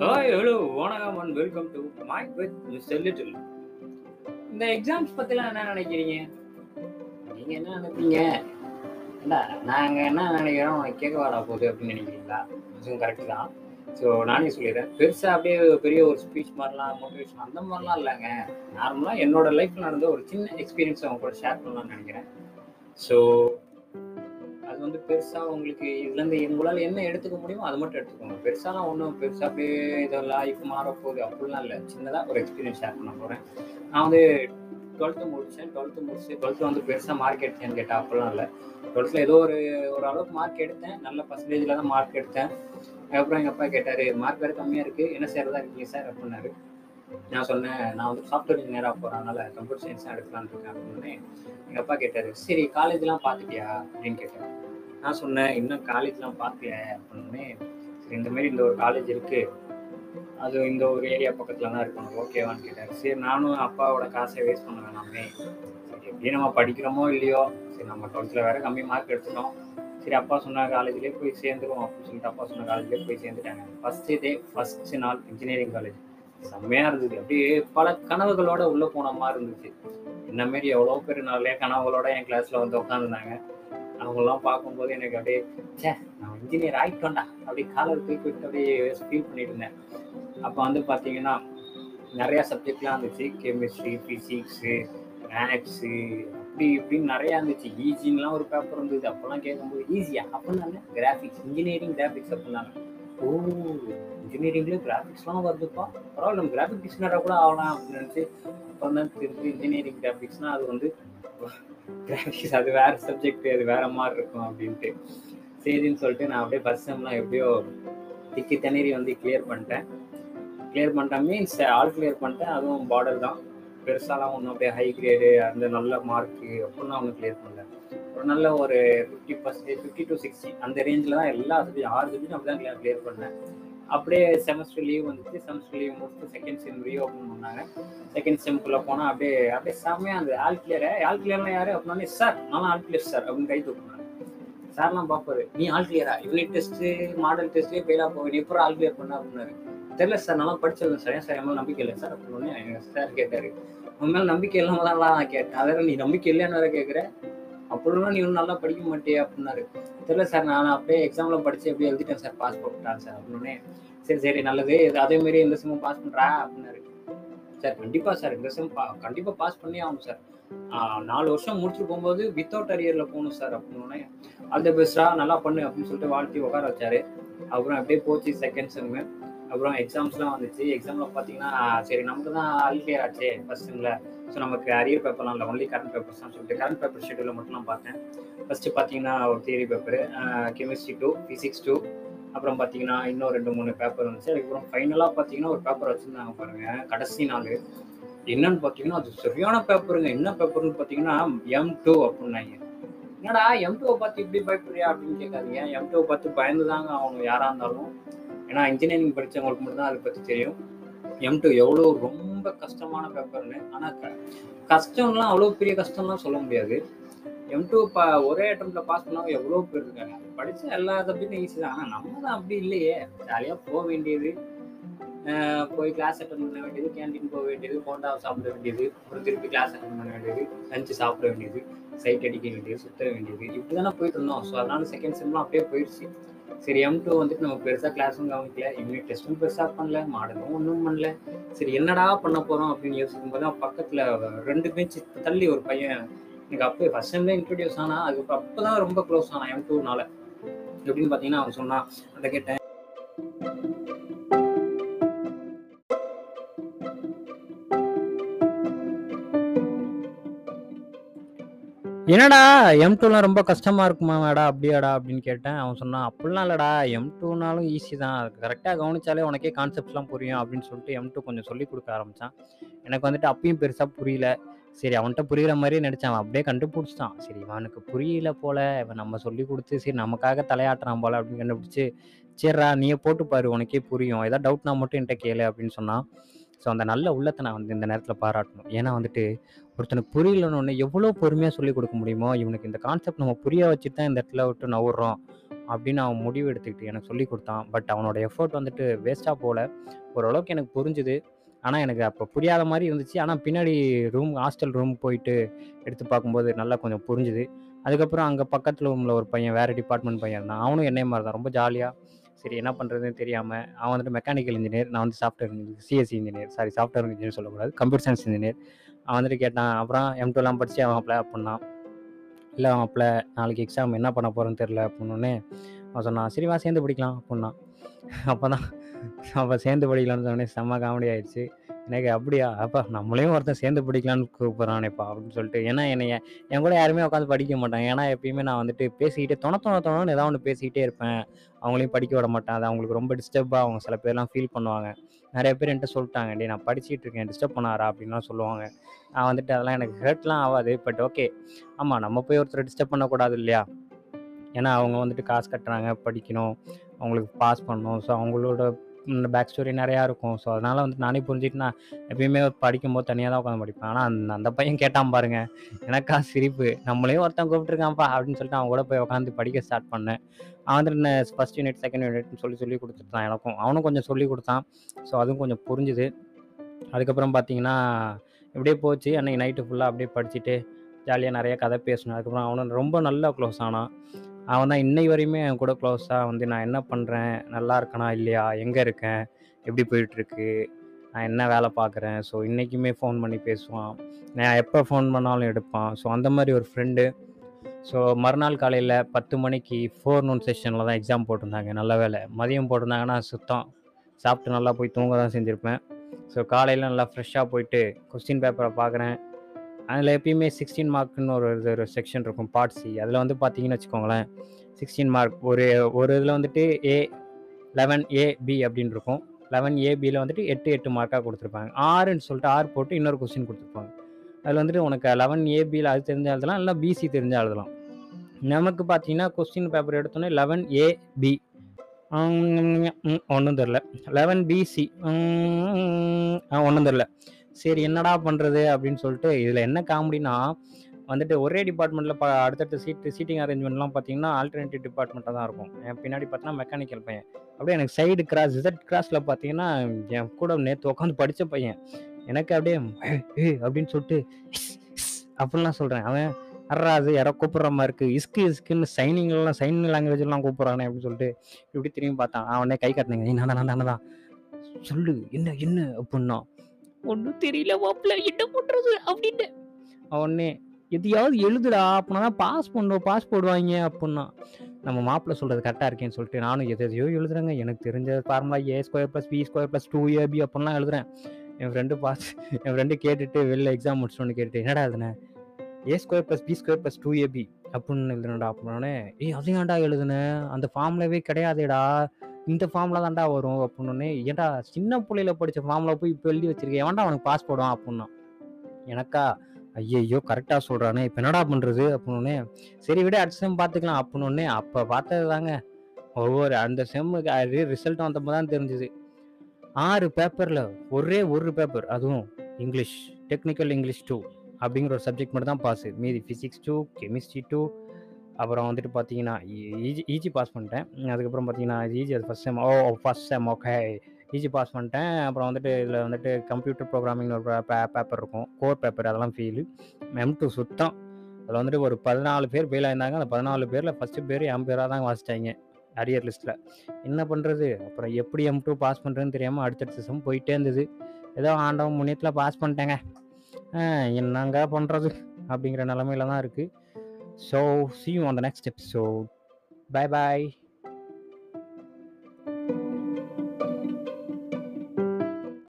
Hi hello வணக்கம் and welcome to mic with mister little இந்த exams பற்றிலாம் என்ன நினைக்கிறீங்க? நீங்கள் என்ன நினைப்பீங்க? ஏண்டா நாங்கள் என்ன நினைக்கிறோம்? உனக்கு கேட்க வாடா போகுது அப்படின்னு நினைக்கிறீங்களா? அதுவும் கரெக்டு தான். ஸோ நானே சொல்லிடுறேன். பெருசாக அப்படியே பெரிய ஒரு ஸ்பீச் மாதிரிலாம் மோட்டிவேஷன் அந்த மாதிரிலாம் இல்லைங்க. நார்மலாக என்னோட லைஃப்பில் நடந்த ஒரு சின்ன எக்ஸ்பீரியன்ஸ் அவங்க கூட ஷேர் பண்ணலாம்னு நினைக்கிறேன். ஸோ அது வந்து பெருசாக உங்களுக்கு இதுலேருந்து உங்களால் என்ன எடுத்துக்க முடியுமோ அது மட்டும் எடுத்துக்கோங்க. பெருசாலாம் ஒன்றும் பெருசாக அப்படியே இதெல்லாம் லைஃப் மாறப்போகுது அப்படிலாம் இல்லை. சின்னதாக ஒரு எக்ஸ்பீரியன்ஸ் ஷேர் பண்ண போகிறேன் நான் வந்து டுவெல்த்து முடித்தேன் டுவெல்த்து முடிச்சு டுவெல்த்து வந்து பெருசாக மார்க் எடுத்தேன்னு கேட்டால் அப்படிலாம் இல்லை. டுவெல்த்தில் ஏதோ ஒரு ஒரு அளவுக்கு மார்க் எடுத்தேன். நல்ல பர்சன்டேஜில் தான் மார்க் எடுத்தேன். அதுக்கப்புறம் எங்கள் அப்பா கேட்டார் மார்க் வேறு கம்மியாக இருக்குது என்ன செய்கிறதா இருக்கீங்க சார் அப்படின்னாரு. நான் சொன்னேன் நான் வந்து சாஃப்ட்வேர் இன்ஜினியராக போகிறனால கம்ப்யூட்டர் சயின்ஸ் தான் எடுக்கலான்னு இருக்கேன். அப்படின்னு எங்கள் அப்பா கேட்டார் சரி காலேஜ்லாம் பார்த்துட்டியா? அப்படின்னு கேட்டார். நான் சொன்னேன் இன்னும் காலேஜ்லாம் பார்த்தியா அப்படின்னு சரி இந்த மாதிரி இந்த ஒரு காலேஜ் இருக்குது அது இந்த ஒரு ஏரியா பக்கத்தில் தான் இருக்கணும் ஓகேவான்னு கேட்டார். சரி நானும் அப்பாவோட காசை வேஸ்ட் பண்ண வேணாமே. சரி எப்படியும் நம்ம படிக்கிறோமோ இல்லையோ? சரி நம்ம டுவெல்த்தில் வேறு கம்மி மார்க் எடுத்துட்டோம். சரி அப்பா சொன்ன காலேஜ்லேயே போய் சேர்ந்துருவோம் அப்படின்னு சொல்லிட்டு அப்பா சொன்ன காலேஜ்லேயே போய் சேர்ந்துட்டாங்க. ஃபஸ்ட்டு டே ஃபர்ஸ்ட் நாள் இன்ஜினியரிங் காலேஜ் செம்மையா இருந்தது. அப்படியே பல கனவுகளோட உள்ளே போன மாதிரி இருந்துச்சு. என்ன மாரி எவ்வளோ பேர் நிறைய கனவுகளோட என் கிளாஸில் வந்து உட்காந்துருந்தாங்க அவங்களெலாம் பார்க்கும்போது எனக்கு அப்படியே சே நான் இன்ஜினியர் ஆகிட்டோண்டா அப்படியே காலர் தூக்கி விட்டு அப்படியே ஃபீல் பண்ணிட்டு இருந்தேன். அப்போ வந்து பார்த்தீங்கன்னா நிறையா சப்ஜெக்ட்லாம் இருந்துச்சு. கெமிஸ்ட்ரி ஃபிசிக்ஸு மேக்ஸு அப்படி இப்படின்னு நிறையா இருந்துச்சு. ஈஜின்லாம் ஒரு பேப்பர் இருந்தது. அப்போல்லாம் கேட்கும்போது ஈஸியா அப்படின்னாங்க கிராஃபிக்ஸ் இன்ஜினியரிங் கிராஃபிக்ஸ் அப்படின்னாங்க. ஓ இன்ஜினியரிங்லேயே கிராஃபிக்ஸ்லாம் வருதுப்பா. பரவாயில்ல நம்ம கிராஃபிக் டிசைனராக கூட ஆகலாம் அப்படின்னு நினச்சி அப்போ தான் திருப்பி இன்ஜினியரிங் கிராஃபிக்ஸ்னால் அது வந்து கிராஃபிக்ஸ் அது வேற சப்ஜெக்ட் அது வேற மாதிரி இருக்கும் அப்படின்ட்டு. சரின்னு சொல்லிட்டு நான் அப்படியே ஃபஸ்ட் செம்லாம் எப்படியோ திக்கி தண்ணீரி வந்து கிளியர் பண்ணிட்டேன். கிளியர் பண்ணிட்டேன். மீன்ஸ் ஆல் கிளியர் பண்ணிட்டேன். அதுவும் பார்டர் தான். பெருசாலாம் ஒன்றும் அப்படியே ஹை கிரேடு அந்த நல்ல மார்க்கு அப்படிலாம் ஒன்றும் கிளியர் பண்ணல. ஒரு நல்ல ஒரு fifty percentage fifty to sixty அந்த ரேஞ்சில் தான் எல்லா சப்ஜெக்ட் ஆறு சப்ஜெக்ட் அப்படி தான் கிளியர் பண்ணேன். அப்படியே செமஸ்டர் லீவ் வந்துச்சு. செமஸ்டர் லீவ் முடிச்சு செகண்ட் செம் ரீ ஓப்பன் பண்ணாங்க செகண்ட் செம்குள்ளே போனால் அப்படியே அப்படியே செம்மையாக அந்த ஆல் கிளியர் ஆல் கிளியர்லாம் யார்? அப்படின்னா சார் நானும் ஆல் கிளியர் சார் அப்படின்னு கை தூக்குனாங்க. சார்லாம் பார்ப்பாரு நீ ஆல் கிளியரா யூனிட் டெஸ்ட்டு மாடல் டெஸ்ட்லேயே ஃபெயிலாக போக நீ எப்போ ஆல் கிளியர் பண்ண? அப்படின்னாரு. தெரியல சார் நல்லா படிச்சிருந்தேன் சார். ஏன் சார் என் மேலே நம்பிக்கை இல்லை சார்? அப்படின்னு எங்கள் சார் கேட்டார். உன் மேலே நம்பிக்கை இல்லாம தான் நான் கேட்டேன். அதாவது நீ நம்பிக்கை இல்லையான்னு வேற கேட்குறேன் அப்படின்னா நீ இன்னும் நல்லா படிக்க மாட்டே அப்படின்னாரு. தெரியல சார் நான் அப்படியே எக்ஸாமில் படித்து அப்படியே எழுதிட்டேன் சார் பாஸ் போட்டுட்டான் சார் அப்படின்னு சரி சரி நல்லது. அதே மாதிரி இந்த செம்மும் பாஸ் பண்ணுறா அப்படின்னாரு. சார் கண்டிப்பாக சார் இந்த செம் பா கண்டிப்பாக பாஸ் பண்ணி ஆகும் சார். நாலு வருஷம் முடிச்சுட்டு போகும்போது வித்தவுட் அரியரில் போகணும் சார் அப்படின்னு அந்த பெஸ்டா நல்லா பண்ணு அப்படின்னு சொல்லிட்டு வாழ்த்தி உட்கார வச்சாரு. அப்புறம் அப்படியே போச்சு செகண்ட் செம்மு அப்புறம் எக்ஸாம்ஸ்லாம் வந்துச்சு. எக்ஸாமில் பார்த்தீங்கன்னா சரி நமக்கு தான் ஆல் கிளியர் ஆச்சு ஃபர்ஸ்ட் செம்மில் ஸோ நமக்கு அரியர் பேப்பர்லாம் இல்லை ஒன்லி கரண்ட் பேப்பர்ஸ் தான் சொல்லிட்டு கரண்ட் பேப்பர் ஷெடியூலில் மட்டும் நான் பார்த்தேன். ஃபர்ஸ்ட் பார்த்தீங்கன்னா ஒரு theory paper chemistry two physics two அப்புறம் பார்த்தீங்கன்னா இன்னும் ரெண்டு மூணு பேப்பர் வந்துச்சு. அதுக்கப்புறம் ஃபைனலாக பார்த்தீங்கன்னா ஒரு பேப்பர் வச்சுருந்தாங்க பாருங்க கடைசி நாள். என்னன்னு பார்த்தீங்கன்னா அது சரியான பேப்பருங்க என்ன பேப்பர்னு பார்த்தீங்கன்னா எம் டூ அப்படின்னாங்க. என்னடா எம் டூவை பார்த்து இப்படி பயப்படுறியா அப்படின்னு கேட்காதீங்க. எம் டூவை பார்த்து பயந்து தாங்க அவங்க யாராக இருந்தாலும். ஏன்னா இன்ஜினியரிங் படித்தவங்களுக்கு மட்டும் தான் அதை பற்றி தெரியும். எம் டூ எவ்வளோ ரொம்ப கஷ்டமான பேப்பர்னு ஆனால் கஷ்டம்லாம் அவ்வளோ பெரிய கஷ்டம்லாம் சொல்ல முடியாது. எம் டூ பா ஒரே அட்டம்ல பாஸ் பண்ணால் எவ்வளோ பேர் இருக்காங்க? படித்த எல்லா சப்ஜெக்டும் ஈஸி தான். ஆனால் நம்ம தான் அப்படி இல்லையே. ஜாலியாக போக வேண்டியது. போய் கிளாஸ் அட்டன் பண்ண வேண்டியது கேன்டீன் போக வேண்டியது போண்டா சாப்பிட வேண்டியது அப்புறம் திருப்பி கிளாஸ் அட்டன் பண்ண வேண்டியது லஞ்சு சாப்பிட வேண்டியது சைட் அடிக்க வேண்டியது சுத்த வேண்டியது. இப்படி தானே போயிட்டு இருந்தோம். ஸோ அதனால செகண்ட் செம்லாம் அப்படியே போயிடுச்சு சரி எம் டூ வந்துட்டு நம்ம பெருசாக கிளாஸும் கவனிக்கல. யூனிட் டெஸ்ட்டும் பெருசாக பண்ணல. மாடலும் ஒன்றும் பண்ணல. சரி என்னடா பண்ண போகிறோம் அப்படின்னு யோசிக்கும் போது தான் பக்கத்தில் ரெண்டு பெஞ்ச் தள்ளி ஒரு பையன் எனக்கு அப்போ ஃபர்ஸ்ட் டைம்ல இன்ட்ரடியூஸ் ஆனா அதுக்கு அப்போ தான் ரொம்ப க்ளோஸ் ஆனா எம் டூனால எப்படின்னு பார்த்தீங்கன்னா அவன் சொன்னான் அதை கேட்டேன் என்னடா எம் டூலாம் ரொம்ப கஷ்டமா இருக்குமாடா அப்படியாடா அப்படின்னு கேட்டேன். அவன் சொன்னான் அப்படிலாம் இல்லடா எம் டூனாலும் ஈஸி தான். கரெக்டாக கவனிச்சாலே உனக்கே கான்செப்ட்லாம் புரியும் அப்படின்னு சொல்லிட்டு எம் டூ கொஞ்சம் சொல்லி கொடுக்க ஆரம்பிச்சான். எனக்கு வந்துட்டு அப்பயும் பெருசாக புரியல. சரி அவன்கிட்ட புரியிற மாதிரியே நினச்சான் அவன் அப்படியே கண்டுபிடிச்சிட்டான். சரி இவனுக்கு புரியல போல. இவன் நம்ம சொல்லி கொடுத்து சரி நமக்காக தலையாட்டுறான் போல அப்படின்னு கண்டுபிடிச்சு சரிடா நீயே போட்டு பாரு உனக்கே புரியும். ஏதாவது டவுட்னா மட்டும் என்கிட்ட கேளு அப்படின்னு சொன்னான். ஸோ அந்த நல்ல உள்ளத்தை நான் வந்து இந்த நேரத்தில் பாராட்டணும். ஏன்னா வந்துட்டு ஒருத்தனுக்கு புரியலன்னு ஒன்று எவ்வளோ பொறுமையாக சொல்லிக் கொடுக்க முடியுமோ இவனுக்கு இந்த கான்செப்ட் நம்ம புரிய வச்சுட்டு தான் இந்த இடத்துல விட்டு நவுறோம் அப்படின்னு அவன் முடிவு எடுத்துக்கிட்டு எனக்கு சொல்லி கொடுத்தான். பட் அவனோட எஃபோர்ட் வந்துட்டு வேஸ்ட்டாக போகல. ஓரளவுக்கு எனக்கு புரிஞ்சுது. ஆனால் எனக்கு அப்போ புரியாத மாதிரி இருந்துச்சு. ஆனால் பின்னாடி ரூம் ஹாஸ்டல் ரூம் போயிட்டு எடுத்து பார்க்கும்போது நல்லா கொஞ்சம் புரிஞ்சுது. அதுக்கப்புறம் அங்கே பக்கத்தில் ரூமில் ஒரு பையன் வேறு டிபார்ட்மெண்ட் பையன் இருந்தான். அவனும் என்னைய மாதிரி தான் ரொம்ப ஜாலியாக சரி என்ன பண்ணுறதுன்னு தெரியாமல் அவன் வந்துட்டு மெக்கானிக்கல் இன்ஜினியர் நான் வந்து software engineer CSE engineer sorry software engineer சொல்லக்கூடாது. கம்ப்யூட்டர் சயின்ஸ் இன்ஜினியர் அவன் வந்துட்டு கேட்டான் அப்புறம் எம் டூலாம் படித்து அவன் அப்ளை பண்ணான் இல்லை அவன் அப்ளை நாளைக்கு எக்ஸாம் என்ன பண்ண போகிறேன்னு தெரில அப்படின்னே அவன் சொன்னான் சரி சேர்ந்து படிக்கலாம் அப்படின்னா அப்போ தான் அப்போ சேர்ந்து படிக்கலாம்னு சொன்னே செம்ம காமெடி ஆயிடுச்சு. எனக்கு அப்படியா? அப்பா நம்மளையும் ஒருத்தன் சேர்ந்து படிக்கலான்னு கூப்பிட்றானேப்பா அப்படின்னு சொல்லிட்டு. ஏன்னா என்னை என் கூட யாருமே உட்காந்து படிக்க மாட்டாங்க. ஏன்னா எப்பயுமே நான் வந்துட்டு பேசிக்கிட்டே தொண தொண தொணன்னு ஏதாவது ஒன்று பேசிக்கிட்டே இருப்பேன். அவங்களையும் படிக்க விட மாட்டேன். அது அவங்களுக்கு ரொம்ப டிஸ்டர்பாக அவங்க சில பேர்லாம் ஃபீல் பண்ணுவாங்க. நிறைய பேர் என்கிட்ட சொல்லிட்டாங்க டே நான் படிச்சுட்டு இருக்கேன். டிஸ்டர்ப் பண்ணாரா அப்படின்லாம் சொல்லுவாங்க. நான் வந்துட்டு அதெல்லாம் எனக்கு ஹர்ட்லாம் ஆகாது பட் ஓகே ஆமாம் நம்ம போய் ஒருத்தர் டிஸ்டர்ப் பண்ணக்கூடாது இல்லையா? ஏன்னா அவங்க வந்துட்டு காசு கட்டுறாங்க படிக்கணும் அவங்களுக்கு பாஸ் பண்ணணும். ஸோ அவங்களோட இந்த பேக் ஸ்டோரி நிறையா இருக்கும். ஸோ அதனால் வந்து நானே புரிஞ்சுட்டு நான் எப்பயுமே படிக்கும்போது தனியாக தான் உட்காந்து படிப்பேன். ஆனால் அந்த அந்த பையன் கேட்டான் பாருங்க எனக்கா சிரிப்பு? நம்மளையும் ஒருத்தன் கூப்பிட்டுருக்கான்ப்பா அப்படின்னு சொல்லிட்டு அவன் கூட போய் உட்காந்து படிக்க ஸ்டார்ட் பண்ணேன். அவன் வந்துட்டு என்ன ஃபஸ்ட் யூனிட் செகண்ட் யூனிட்னு சொல்லி சொல்லி கொடுத்துட்டான் எனக்கும். அவனும் கொஞ்சம் சொல்லி கொடுத்தான். ஸோ அதுவும் கொஞ்சம் புரிஞ்சுது. அதுக்கப்புறம் பார்த்தீங்கன்னா இப்படியே போச்சு. அன்றைக்கி நைட்டு ஃபுல்லாக அப்படியே படிச்சுட்டு ஜாலியாக நிறைய கதை பேசணும் அதுக்கப்புறம் அவனும் ரொம்ப நல்லா க்ளோஸ் ஆனான். அவன் தான் இன்னை வரையுமே என் கூட க்ளோஸாக வந்து நான் என்ன பண்ணுறேன் நல்லா இருக்கனா? இல்லையா? எங்கே இருக்கேன்? எப்படி போயிட்டுருக்கு? நான் என்ன வேலை பார்க்குறேன்? ஸோ இன்றைக்குமே ஃபோன் பண்ணி பேசுவான். நான் எப்போ ஃபோன் பண்ணாலும் எடுப்பான். ஸோ அந்த மாதிரி ஒரு ஃப்ரெண்டு ஸோ மறுநாள் காலையில் பத்து மணிக்கு ஃபோர் நூன் செஷனில் தான் எக்ஸாம் போட்டிருந்தாங்க. நல்ல வேலை. மதியம் போட்டிருந்தாங்கன்னா சுத்தம். சாப்பிட்டு நல்லா போய் தூங்க தான் செஞ்சுருப்பேன். ஸோ காலையில் நல்லா ஃப்ரெஷ்ஷாக போயிட்டு கொஸ்டின் பேப்பரை பார்க்குறேன். அதில் எப்பயுமே சிக்ஸ்டீன் மார்க்குன்னு ஒரு இது ஒரு செக்ஷன் இருக்கும் பார்ட் சி அதில் வந்து பார்த்தீங்கன்னு வச்சுக்கோங்களேன் சிக்ஸ்டீன் மார்க் ஒரு ஒரு இதில் வந்துட்டு ஏ லெவன் ஏ பி அப்படின்னு இருக்கும். லெவன் ஏபியில் வந்துட்டு எட்டு எட்டு மார்க்காக கொடுத்துருப்பாங்க. ஆறுன்னு சொல்லிட்டு ஆறு போட்டு இன்னொரு கொஸ்டின் கொடுத்துருப்பாங்க. அதில் வந்துட்டு உனக்கு லெவன் ஏபியில் அது தெரிஞ்ச எழுதலாம் இல்லை பிசி தெரிஞ்ச எழுதலாம். நமக்கு பார்த்தீங்கன்னா கொஸ்டின் பேப்பர் எடுத்தோன்னே லெவன் ஏ பி ஒன்றும் தெரில லெவன் பிசி ஒன்றும் தெரில சரி என்னடா பண்ணுறது அப்படின்னு சொல்லிட்டு இதில் என்ன காமெடினா வந்துட்டு ஒரே டிபார்ட்மெண்ட்டில் ப அடுத்தடுத்த சீட்டு சீட்டிங் அரேஞ்ச்மெண்ட்லாம் பார்த்தீங்கன்னா ஆல்டர்னேட்டிவ் டிபார்ட்மெண்ட்டாக தான் இருக்கும். என் பின்னாடி பார்த்தீங்கன்னா மெக்கானிக்கல் பையன். அப்படியே எனக்கு சைடு கிராஸ் இசட் கிராஸில் பார்த்தீங்கன்னா என் கூட நேற்று உட்காந்து படித்த பையன். எனக்கு அப்படியே அப்படின்னு சொல்லிட்டு அப்படிலாம் சொல்கிறேன் அவன் அறாது யாரோ கூப்பிட்ற மாதிரி இருக்கு. இஸ்கு இஸ்குன்னு சைனிங்லாம் சைன் லாங்குவேஜ்லாம் கூப்பிட்றானே அப்படின்னு சொல்லிட்டு இப்படி திரும்பி பார்த்தான். அவனே கை காட்டினீங்க நான் நான் தான். சொல்லு என்ன என்ன? அப்படின்னா ஒன்றும் தெரியல மாப்பிள்ள. என்ன பண்ணுறது அப்படின்னு உடனே எதையாவது எழுதுடா அப்படின்னா தான் பாஸ் பண்ணுவோம் பாஸ் போடுவாங்க அப்படின்னா நம்ம மாப்பிள்ள சொல்கிறது கரெக்டாக இருக்கேன்னு சொல்லிட்டு நானும் எதையோ எழுதுறேங்க. எனக்கு தெரிஞ்ச formula A square plus B square plus two AB அப்படின்லாம் எழுதுறேன். என் ஃப்ரெண்டு பாஸ் என் ஃப்ரெண்டு கேட்டுட்டு வெளில எக்ஸாம் முடிச்சோன்னு கேட்டுட்டு என்னடா எழுதுனேன் A square plus B square plus two AB அப்படின்னு எழுதுனடா அப்படின்னே ஏய் அதையாண்டா எழுதுனேன் அந்த ஃபார்ம்லவே கிடையாதேடா. இந்த ஃபார்ம்ல தான்டா வரும் அப்படின்னு ஏன்டா சின்ன பிள்ளையில படித்த ஃபார்ம்ல போய் இப்போ எழுதி வச்சிருக்கேன் ஏன்டா அவனுக்கு பாஸ் போடுவான்? அப்படின்னா. எனக்கா? ஐயையோ கரெக்டாக சொல்கிறானே இப்போ என்னடா பண்ணுறது அப்படின்னு சரி விட அடுத்த செம் பார்த்துக்கலாம் அப்படின்னு அப்போ பார்த்தது தாங்க. ஒவ்வொரு அந்த செம்முக்கு ரிசல்ட் வந்தப்போ தான் தெரிஞ்சுது. ஆறு பேப்பரில் ஒரே ஒரு பேப்பர் அதுவும் இங்கிலீஷ் டெக்னிக்கல் இங்கிலீஷ் டூ அப்படிங்கிற ஒரு சப்ஜெக்ட் மட்டும் தான் பாஸ் மீதி ஃபிசிக்ஸ் டூ கெமிஸ்ட்ரி டூ அப்புறம் வந்துட்டு பார்த்தீங்கன்னா ஈஜி ஈஜி பாஸ் பண்ணிட்டேன். அதுக்கப்புறம் பார்த்தீங்கன்னா ஈஜி அது first sem oh first sem okay easy pass பண்ணிட்டேன். அப்புறம் வந்துட்டு இதில் வந்துட்டு கம்ப்யூட்டர் ப்ரோக்ராமிங்னு ஒரு பேப்பர் இருக்கும். கோர் பேப்பர் அதெல்லாம் ஃபீலு எம் டூ சுத்தம். அதில் வந்துட்டு ஒரு பதினாலு பேர் ஃபெயில் ஆயிருந்தாங்க. அந்த பதினாலு பேரில் ஃபஸ்ட்டு பேர் எம் பேராக தான் வாசிட்டாங்க அரியர் லிஸ்ட்டில் என்ன பண்ணுறது அப்புறம் எப்படி எம் டூ பாஸ் பண்ணுறதுன்னு தெரியாமல் அடுத்தடுத்த செம் போயிட்டே இருந்தது. ஏதோ ஆண்டவன் முன்னியத்தில் பாஸ் பண்ணிட்டேங்க. என்னங்க பண்ணுறது அப்படிங்கிற நிலமையில தான் இருக்குது So, see you on the next episode. Bye bye.